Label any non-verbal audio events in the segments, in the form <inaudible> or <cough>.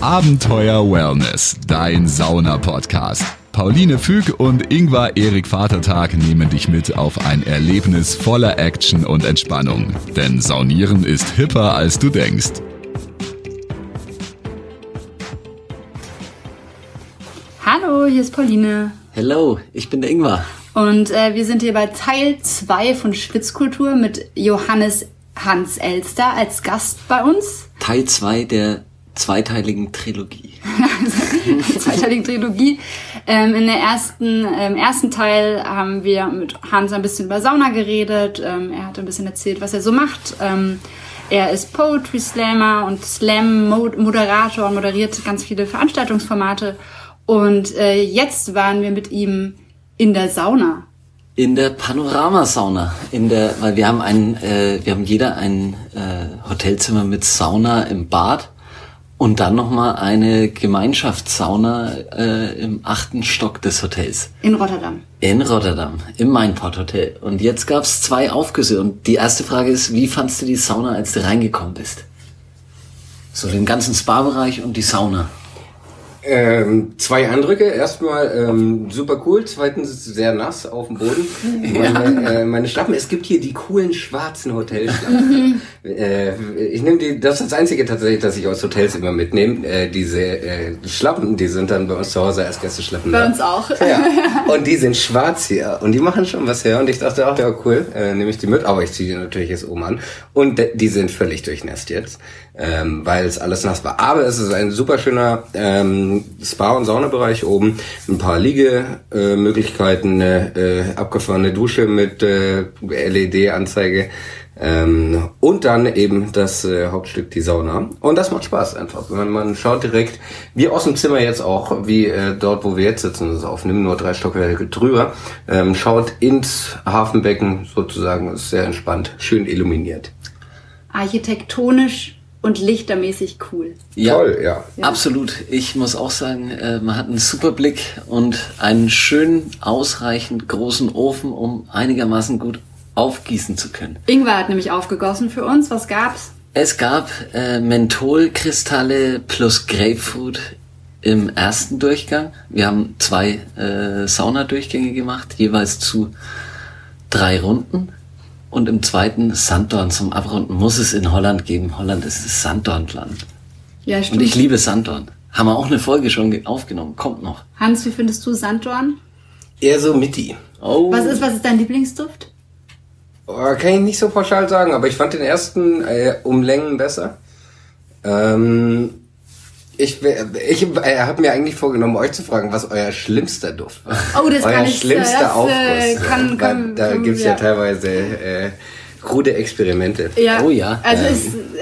Abenteuer Wellness, dein Sauna-Podcast. Pauline Füg und Ingvar Erik Vatertag nehmen dich mit auf ein Erlebnis voller Action und Entspannung. Denn Saunieren ist hipper, als du denkst. Hallo, hier ist Pauline. Hello, ich bin der Ingvar. Und äh, wir sind hier bei Teil 2 von Schwitzkultur mit Johannes Hans Elster als Gast bei uns. Teil 2 der zweiteiligen Trilogie. <laughs> zweiteiligen Trilogie. Ähm, in der ersten, im ersten Teil haben wir mit Hans ein bisschen über Sauna geredet. Ähm, er hat ein bisschen erzählt, was er so macht. Ähm, er ist Poetry Slammer und Slam-Moderator und moderiert ganz viele Veranstaltungsformate. Und äh, jetzt waren wir mit ihm in der Sauna. In der Panoramasauna, in der, weil wir haben ein, äh, wir haben jeder ein äh, Hotelzimmer mit Sauna im Bad und dann nochmal eine Gemeinschaftssauna äh, im achten Stock des Hotels. In Rotterdam. In Rotterdam, im Mainport Hotel. Und jetzt gab's zwei Aufgüsse. Und die erste Frage ist, wie fandst du die Sauna, als du reingekommen bist? So den ganzen Spa-Bereich und die Sauna. Ähm, zwei Eindrücke. Erstmal ähm, super cool. Zweitens sehr nass auf dem Boden. <laughs> Meine, äh, meine Schlappen. Es gibt hier die coolen schwarzen Hotelschlappen. <laughs> äh, ich nehme die. Das ist das einzige tatsächlich, das ich aus Hotels immer mitnehme. Äh, diese äh, Schlappen, die sind dann bei uns zu Hause als Gästeschlappen. Bei da. uns auch. Ja. <laughs> Und die sind schwarz hier. Und die machen schon was her. Und ich dachte, ach ja, cool, äh, nehme ich die mit. Aber ich ziehe die natürlich jetzt oben an. Und die sind völlig durchnässt jetzt ähm, weil es alles nass war. Aber es ist ein super schöner ähm, Spa- und Saunabereich oben. Ein paar Liegemöglichkeiten, eine äh, abgefahrene Dusche mit äh, LED-Anzeige. Ähm, und dann eben das äh, Hauptstück, die Sauna. Und das macht Spaß einfach. Man, man schaut direkt, wie aus dem Zimmer jetzt auch, wie äh, dort, wo wir jetzt sitzen, das aufnehmen, nur drei Stockwerke drüber, ähm, schaut ins Hafenbecken sozusagen, ist sehr entspannt, schön illuminiert. Architektonisch und lichtermäßig cool. Ja, Toll, ja. Absolut. Ich muss auch sagen, äh, man hat einen super Blick und einen schön ausreichend großen Ofen, um einigermaßen gut aufgießen zu können. Ingwer hat nämlich aufgegossen für uns. Was gab's? Es gab äh, Mentholkristalle plus Grapefruit im ersten Durchgang. Wir haben zwei äh, Saunadurchgänge gemacht, jeweils zu drei Runden. Und im zweiten Sanddorn zum Abrunden muss es in Holland geben. Holland ist das Sanddornland. Ja, stimmt. Und ich liebe Sanddorn. Haben wir auch eine Folge schon ge- aufgenommen. Kommt noch. Hans, wie findest du Sanddorn? Eher so Mitti. Oh. Was ist, was ist dein Lieblingsduft? Oh, kann ich nicht so pauschal sagen, aber ich fand den ersten äh, um Längen besser. Ähm, ich ich äh, habe mir eigentlich vorgenommen, euch zu fragen, was euer schlimmster Duft war. Oh, das euer kann ich, schlimmster das, Aufguss. äh, ja. kann- kann- da kann- gibt's ja. ja. teilweise äh, krude Experimente. Ja. Oh ja. Also Ähm.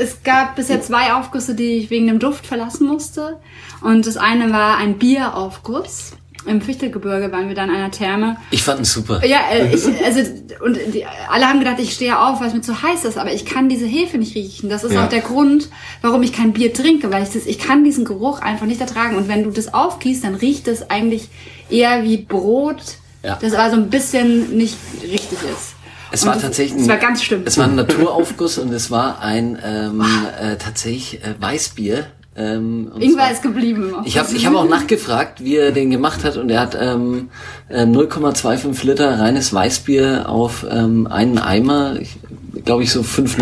es, es gab bisher zwei Aufgüsse, die ich wegen dem Duft verlassen musste. Und das eine war ein Bieraufguss. Im Fichtelgebirge waren wir dann in einer Therme. Ich fand ihn super. Ja, äh, <laughs> ich, also und die, alle haben gedacht, ich stehe auf, weil es mir zu heiß ist, aber ich kann diese Hefe nicht riechen. Das ist Ja. auch der Grund, warum ich kein Bier trinke, weil ich das, ich kann diesen Geruch einfach nicht ertragen. Und wenn du das aufgießt, dann riecht es eigentlich eher wie Brot, Ja. das aber so ein bisschen nicht richtig ist. Es Und war tatsächlich. Es war ganz schlimm. Es war ein Naturaufguss und es war ein ähm, äh, tatsächlich äh, Weißbier. Ähm, Ingwer zwar- ist geblieben. Ich habe ich hab auch nachgefragt, wie er den gemacht hat und er hat ähm, äh, 0,25 Liter reines Weißbier auf ähm, einen Eimer, ich glaube ich so 5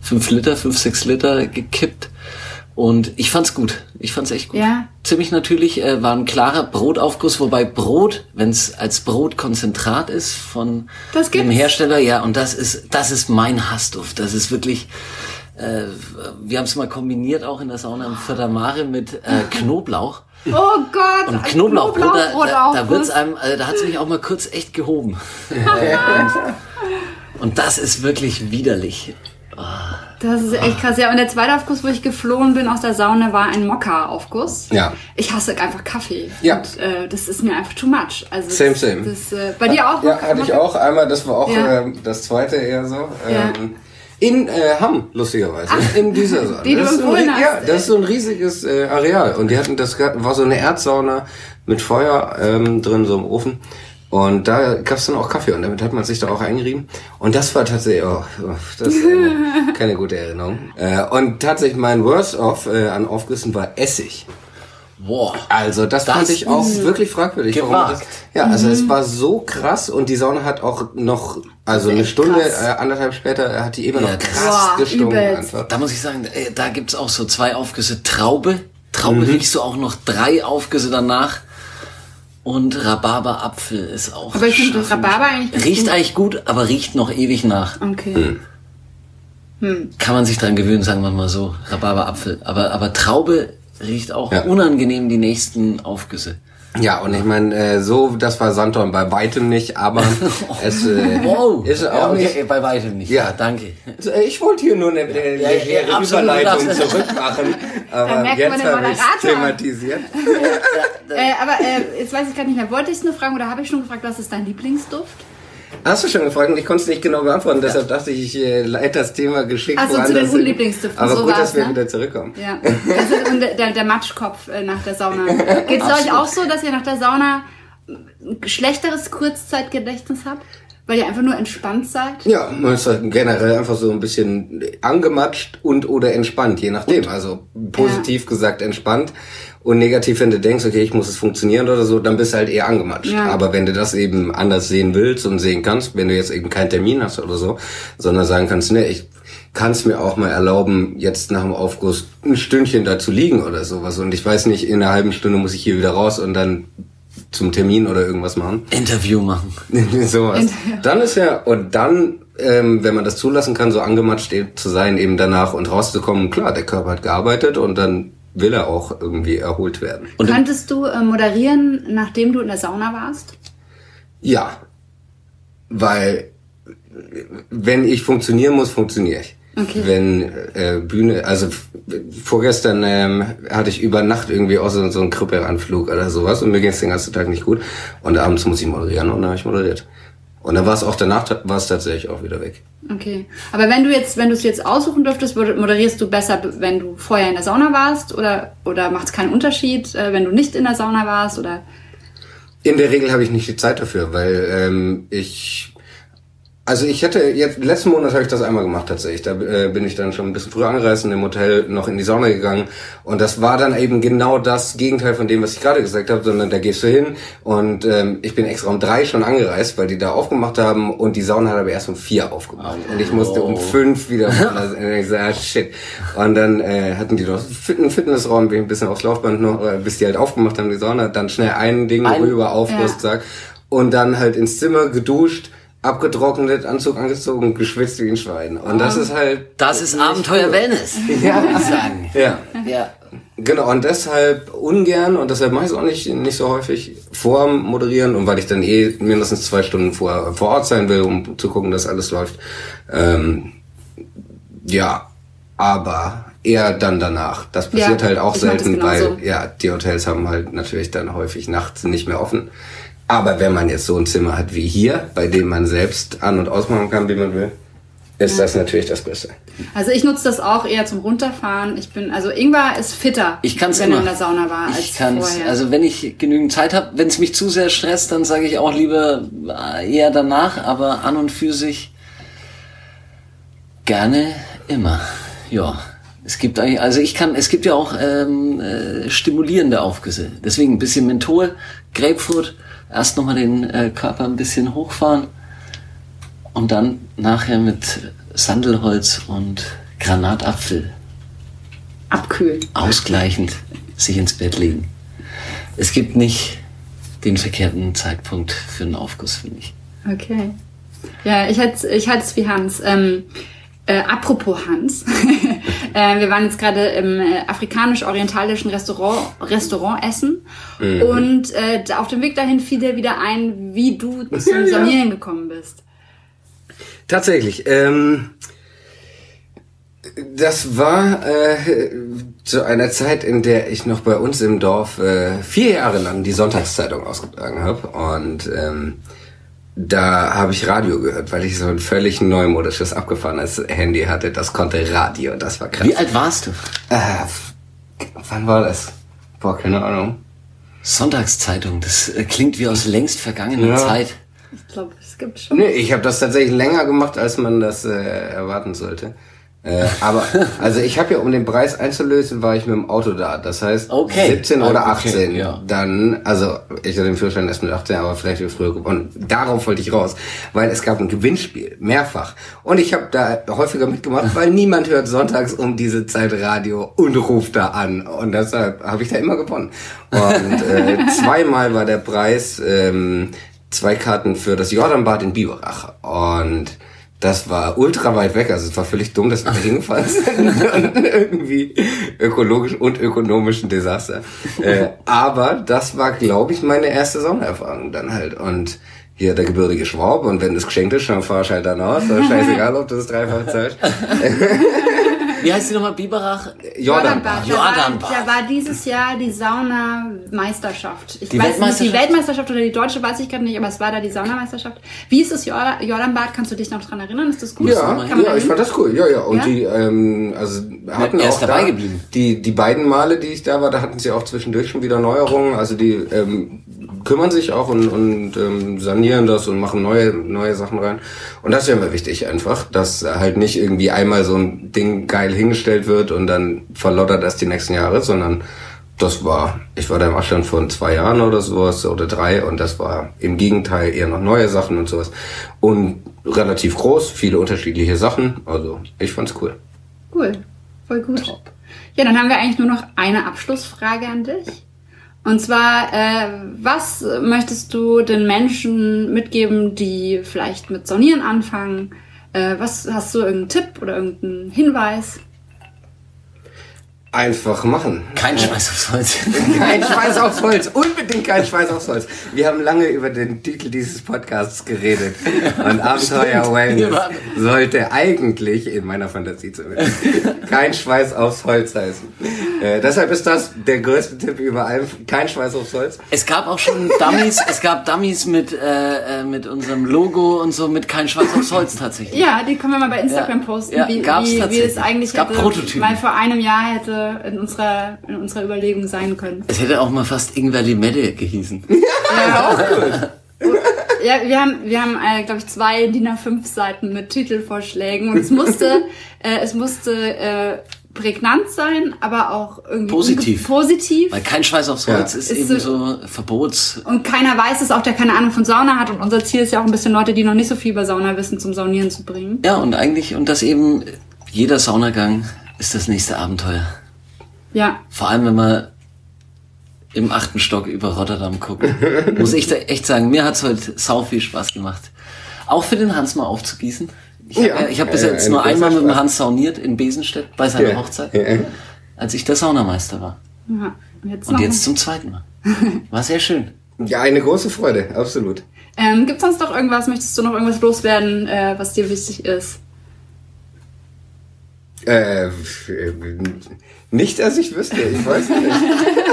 fünf Liter, 5, 6 Liter gekippt und ich fand's gut. Ich fand's echt gut. Ja. Ziemlich natürlich, äh, war ein klarer Brotaufguss, wobei Brot, wenn es als Brotkonzentrat ist von dem. Hersteller, ja, und das ist das ist mein Hassduft. Das ist wirklich äh, wir haben es mal kombiniert auch in der Sauna im Mare mit äh, Knoblauch. Oh Gott! Und ein Knoblauchbrot, da, da, da wird's einem, äh, da hat's mich auch mal kurz echt gehoben. und, <laughs> und das ist wirklich widerlich. Das ist echt krass. Ja, und der zweite Aufguss, wo ich geflohen bin aus der Sauna, war ein Mokka-Aufguss. Ja. Ich hasse einfach Kaffee. Ja. Und, äh, das ist mir einfach too much. Also Same, das, same. Das, äh, bei dir auch? Ja, Mokka- hatte ich Mokka? auch. Einmal, das war auch Ja. ähm, das zweite eher so. Ja. In äh, Hamm, lustigerweise. in dieser Sauna. die du das ist so ein, empfohlen ri- Ja, hast, das ist so ein riesiges äh, Areal. Und die hatten das war so eine Erdsauna mit Feuer ähm, drin, so im Ofen. Und da gab es dann auch Kaffee und damit hat man sich da auch eingerieben. Und das war tatsächlich, oh, oh, das ist eine, <laughs> keine gute Erinnerung. Äh, und tatsächlich mein Worst of äh, an Aufgüssen war Essig. Boah. Also das, Das fand ich auch wirklich fragwürdig. warum gewagt. Das, ja, also es war so krass und die Sauna hat auch noch, also eine Stunde, äh, anderthalb später hat die immer Ja, noch krass Boah, gestunken einfach. Da muss ich sagen, da gibt's auch so zwei Aufgüsse. Traube. Traube Mhm. riechst du auch noch drei Aufgüsse danach. Und Rhabarberapfel ist auch. Aber ich finde. Rhabarber eigentlich Riecht eigentlich gut, aber riecht noch ewig nach. Okay. Kann man sich dran gewöhnen, sagen wir mal so. Rhabarberapfel. Aber, aber Traube riecht auch Ja. unangenehm die nächsten Aufgüsse. Ja, und ich meine, äh, so, das war Sanddorn bei weitem nicht, aber <laughs> es äh, Wow. ist auch ja, okay, nicht. bei weitem nicht. Ja. danke. Also, Ich wollte hier nur eine, eine Ja, legere ja, Überleitung zurückmachen, aber <laughs> merkt jetzt habe ich thematisiert. <laughs> Äh, aber äh, jetzt weiß ich gerade nicht mehr. Wollte ich es nur fragen oder habe ich schon gefragt, was ist dein Lieblingsduft? Hast du schon gefragt und ich konnte es nicht genau beantworten, deshalb dachte ich, ich äh, leite das Thema geschickt Also zu woanders den. Unlieblingsdüften, Aber so gut, dass wir ne? wieder zurückkommen. Ja. Ist, und der, der Matschkopf äh, nach der Sauna. <laughs> Geht es euch auch so, dass ihr nach der Sauna ein schlechteres Kurzzeitgedächtnis habt? Weil ihr einfach nur entspannt seid? Ja, man ist halt generell einfach so ein bisschen angematscht und oder entspannt, je nachdem. Also positiv gesagt entspannt und negativ, wenn du denkst, okay, ich muss es funktionieren oder so, dann bist du halt eher angematscht. Ja. Aber wenn du das eben anders sehen willst und sehen kannst, wenn du jetzt eben keinen Termin hast oder so, sondern sagen kannst, ne, ich kann es mir auch mal erlauben, jetzt nach dem Aufguss ein Stündchen da zu liegen oder sowas. Und ich weiß nicht, in einer halben Stunde muss ich hier wieder raus und dann zum Termin oder irgendwas machen. Interview machen. <laughs> sowas. Dann ist ja, und dann, ähm, wenn man das zulassen kann, so angematscht eben zu sein, eben danach und rauszukommen, klar, der Körper hat gearbeitet und dann will er auch irgendwie erholt werden. Und- Könntest du äh, moderieren, nachdem du in der Sauna warst? Ja, weil wenn ich funktionieren muss, funktioniere ich. Okay. Wenn äh, Bühne, also vorgestern ähm, hatte ich über Nacht irgendwie auch so, so einen Krippelanflug oder sowas und mir ging es den ganzen Tag nicht gut und abends muss ich moderieren und dann habe ich moderiert. Und dann war es auch danach, war es tatsächlich auch wieder weg. Okay. Aber wenn du jetzt, wenn du es jetzt aussuchen dürftest, mod- moderierst du besser, wenn du vorher in der Sauna warst oder, oder macht es keinen Unterschied, äh, wenn du nicht in der Sauna warst oder? In der Regel habe ich nicht die Zeit dafür, weil ähm, ich also ich hätte jetzt letzten Monat habe ich das einmal gemacht tatsächlich. Da äh, bin ich dann schon ein bisschen früher angereist und im Hotel noch in die Sauna gegangen. Und das war dann eben genau das Gegenteil von dem, was ich gerade gesagt habe, sondern da gehst du hin und ähm, ich bin extra um drei schon angereist, weil die da aufgemacht haben und die Sauna hat aber erst um vier aufgemacht. Und ich musste um fünf wieder <laughs> und ich so, ah, shit. Und dann äh, hatten die noch Fit- einen Fitnessraum, bin ein bisschen aufs Laufband noch, äh, bis die halt aufgemacht haben die Sauna, dann schnell ein Ding Ein- rüber Aufguss, Ja. zack und dann halt ins Zimmer geduscht abgetrocknet, Anzug angezogen, geschwitzt wie ein Schwein. Und das ist halt. Das ist Abenteuer cool. Wellness, <laughs> Ja. würde ich sagen. Ja. Ja. Genau, und deshalb ungern und deshalb mache ich es auch nicht, nicht so häufig vor Moderieren und weil ich dann eh mindestens zwei Stunden vor, vor Ort sein will, um zu gucken, dass alles läuft. Ähm, ja, aber eher dann danach. Das passiert Ja, halt auch selten, weil ja, die Hotels haben halt natürlich dann häufig nachts nicht mehr offen. Aber wenn man jetzt so ein Zimmer hat wie hier, bei dem man selbst an- und ausmachen kann, wie man will, ist das natürlich das Beste. Also ich nutze das auch eher zum Runterfahren. Ich bin, also Ingwer ist fitter, Ich kann's wenn immer. er in der Sauna war, als Ich kann's. vorher. Also wenn ich genügend Zeit habe, wenn es mich zu sehr stresst, dann sage ich auch lieber äh, eher danach, aber an und für sich gerne immer. Ja. Es gibt eigentlich, also ich kann, es gibt ja auch ähm, äh, stimulierende Aufgüsse. Deswegen ein bisschen Menthol, Grapefruit, erst nochmal den äh, Körper ein bisschen hochfahren und dann nachher mit Sandelholz und Granatapfel Abkühlen. ausgleichend sich ins Bett legen. Es gibt nicht den verkehrten Zeitpunkt für einen Aufguss, finde ich. Okay. Ja, ich halte ich es wie Hans. Ähm, äh, apropos Hans, <laughs> äh, wir waren jetzt gerade im äh, afrikanisch-orientalischen Restaurant, Restaurant essen und äh, auf dem Weg dahin fiel dir wieder ein, wie du zum Saunieren gekommen bist. Tatsächlich. Ähm, das war äh, zu einer Zeit, in der ich noch bei uns im Dorf äh, vier Jahre lang die Sonntagszeitung ausgetragen habe. Und ähm, da habe ich Radio gehört, weil ich so ein völlig neumodisches, abgefahrenes Handy hatte. Das konnte Radio, das war krass. Wie alt warst du? Äh, wann war das? Boah, keine Ahnung. Sonntagszeitung, das äh, klingt wie aus längst vergangener Ja. Zeit. Ich glaube, es gibt schon. Nee, ich habe das tatsächlich länger gemacht, als man das äh, erwarten sollte. Äh, aber, also ich habe ja, um den Preis einzulösen, war ich mit dem Auto da. Das heißt, Okay. 17 oder Ah, okay, 18. ja. Dann, also ich hatte den Führerschein erst mit 18, aber vielleicht wie früher. Und darauf wollte ich raus, weil es gab ein Gewinnspiel, mehrfach. Und ich habe da häufiger mitgemacht, weil niemand hört sonntags um diese Zeit Radio und ruft da an. Und deshalb habe ich da immer gewonnen. Und äh, <laughs> zweimal war der Preis ähm, zwei Karten für das Jordanbad in Biberach. Und das war ultra weit weg, also es war völlig dumm, dass wir da hingefahren sind. <laughs> <laughs> Irgendwie ökologisch und ökonomisch ein Desaster. Äh, aber das war, glaube ich, meine erste Sondererfahrung dann halt. Und hier der gebürtige Schwab und wenn das geschenkt ist, dann fahrst du halt dann aus. <laughs> Scheißegal, ob du das dreifach zahlst. Wie heißt die nochmal? Biberach? Jordanbad. Da war, da war dieses Jahr die Saunameisterschaft. Ich Die weiß nicht, die Weltmeisterschaft? Oder die deutsche weiß ich gerade nicht, aber es war da die Saunameisterschaft. Wie ist das Jordan- Jordanbad? Kannst du dich noch dran erinnern? Ist das gut? Ja, ja, ich hin? fand das cool. Ja, ja. Und Ja? die, ähm, also hatten er auch da, geblieben. Die, die beiden Male, die ich da war, da hatten sie auch zwischendurch schon wieder Neuerungen. Also die ähm, kümmern sich auch und, und ähm, sanieren das und machen neue, neue Sachen rein. Und das ist ja immer wichtig einfach, dass halt nicht irgendwie einmal so ein Ding geil hingestellt wird und dann verlottert das die nächsten Jahre, sondern das war, ich war da im Abstand von zwei Jahren oder sowas oder drei und das war im Gegenteil eher noch neue Sachen und sowas. Und relativ groß, viele unterschiedliche Sachen. Also ich fand's cool. Cool, voll gut. Ja, dann haben wir eigentlich nur noch eine Abschlussfrage an dich. Und zwar, äh, was möchtest du den Menschen mitgeben, die vielleicht mit Saunieren anfangen? Äh, was hast du irgendeinen Tipp oder irgendeinen Hinweis? Einfach machen. Kein Scheiß aufs Holz. <laughs> Kein Schweiß aufs Holz. Unbedingt kein Schweiß aufs Holz. Wir haben lange über den Titel dieses Podcasts geredet. Und <laughs> Abenteuer Wellness sollte eigentlich, in meiner Fantasie zumindest, kein Schweiß aufs Holz heißen. Äh, deshalb ist das der größte Tipp über allem. Kein Schweiß aufs Holz. Es gab auch schon Dummies, es gab Dummies mit, äh, äh, mit unserem Logo und so, mit kein Schwarz aufs Holz tatsächlich. Ja, die können wir mal bei Instagram Ja. posten, Ja, wie, gab's wie, wie tatsächlich. es eigentlich Es gab hätte, Prototypen. mal vor einem Jahr hätte in unserer, in unserer Überlegung sein können. Es hätte auch mal fast Ingwer Limette gehießen. <laughs> Ja, wir haben, wir haben, äh, glaube ich, zwei DIN A5 Seiten mit Titelvorschlägen und es musste, äh, es musste äh, prägnant sein, aber auch irgendwie Positiv. positiv. Weil kein Schweiß aufs Holz Ja. ist, Ist eben so- so Verbots. Und keiner weiß es, auch der keine Ahnung von Sauna hat. Und unser Ziel ist ja auch ein bisschen Leute, die noch nicht so viel über Sauna wissen, zum Saunieren zu bringen. Ja, und eigentlich, und das eben, jeder Saunagang ist das nächste Abenteuer. Ja, Vor allem, wenn man im achten Stock über Rotterdam guckt. <laughs> Muss ich da echt sagen, mir hat's heute sau viel Spaß gemacht. Auch für den Hans mal aufzugießen. Ich habe Ja. ja, ich hab bis Ja, jetzt ein nur einmal mit dem. Hans sauniert in Besenstedt bei seiner Ja. Hochzeit, Ja. als ich der Saunameister war. ja. Und jetzt, Und jetzt zum zweiten Mal. War sehr schön. <laughs> Ja, eine große Freude, absolut. Ähm, Gibt sonst noch irgendwas? Möchtest du noch irgendwas loswerden, äh, was dir wichtig ist? Äh, nicht, dass ich wüsste, ich weiß nicht. <laughs>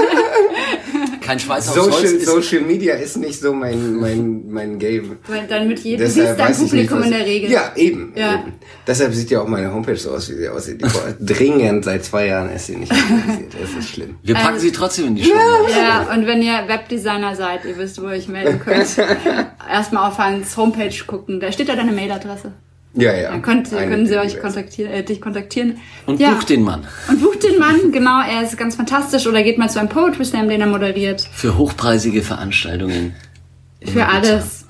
Kein Schweiß aufs Holz Social, ist Social Media ist nicht so mein, mein, mein Game. Weil dann mit jedem, du Deshalb siehst dein weiß ich nicht, Publikum was- in der Regel. Ja, eben, Ja. eben. Deshalb sieht ja auch meine Homepage so aus, wie sie aussieht. <laughs> Dringend seit zwei Jahren ist sie nicht aktualisiert. Das ist schlimm. Wir packen Ähm, sie trotzdem in die Show. Ja, und wenn ihr Webdesigner seid, ihr wisst, wo ihr euch melden könnt, <laughs> erstmal auf Hans Homepage gucken. Da steht ja deine Mailadresse. Ja, ja. Dann könnt, können sie euch kontaktieren, äh, dich kontaktieren. Und ja. bucht den Mann. Und bucht den Mann, <laughs> genau, er ist ganz fantastisch. Oder geht mal zu einem Poetry Slam, den er moderiert. Für hochpreisige Veranstaltungen. Für alles.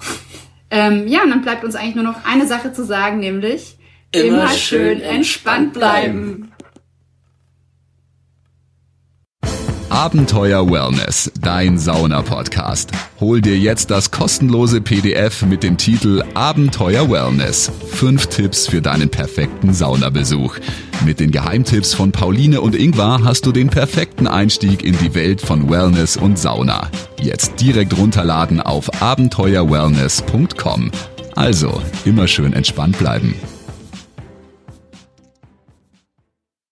Ähm, ja, und dann bleibt uns eigentlich nur noch eine Sache zu sagen, nämlich Immer schön entspannt bleiben. Abenteuer Wellness, dein Sauna-Podcast. Hol dir jetzt das kostenlose PDF mit dem Titel Abenteuer Wellness. Fünf Tipps für deinen perfekten Saunabesuch. Mit den Geheimtipps von Pauline und Ingvar hast du den perfekten Einstieg in die Welt von Wellness und Sauna. Jetzt direkt runterladen auf abenteuerwellness.com. Also, immer schön entspannt bleiben.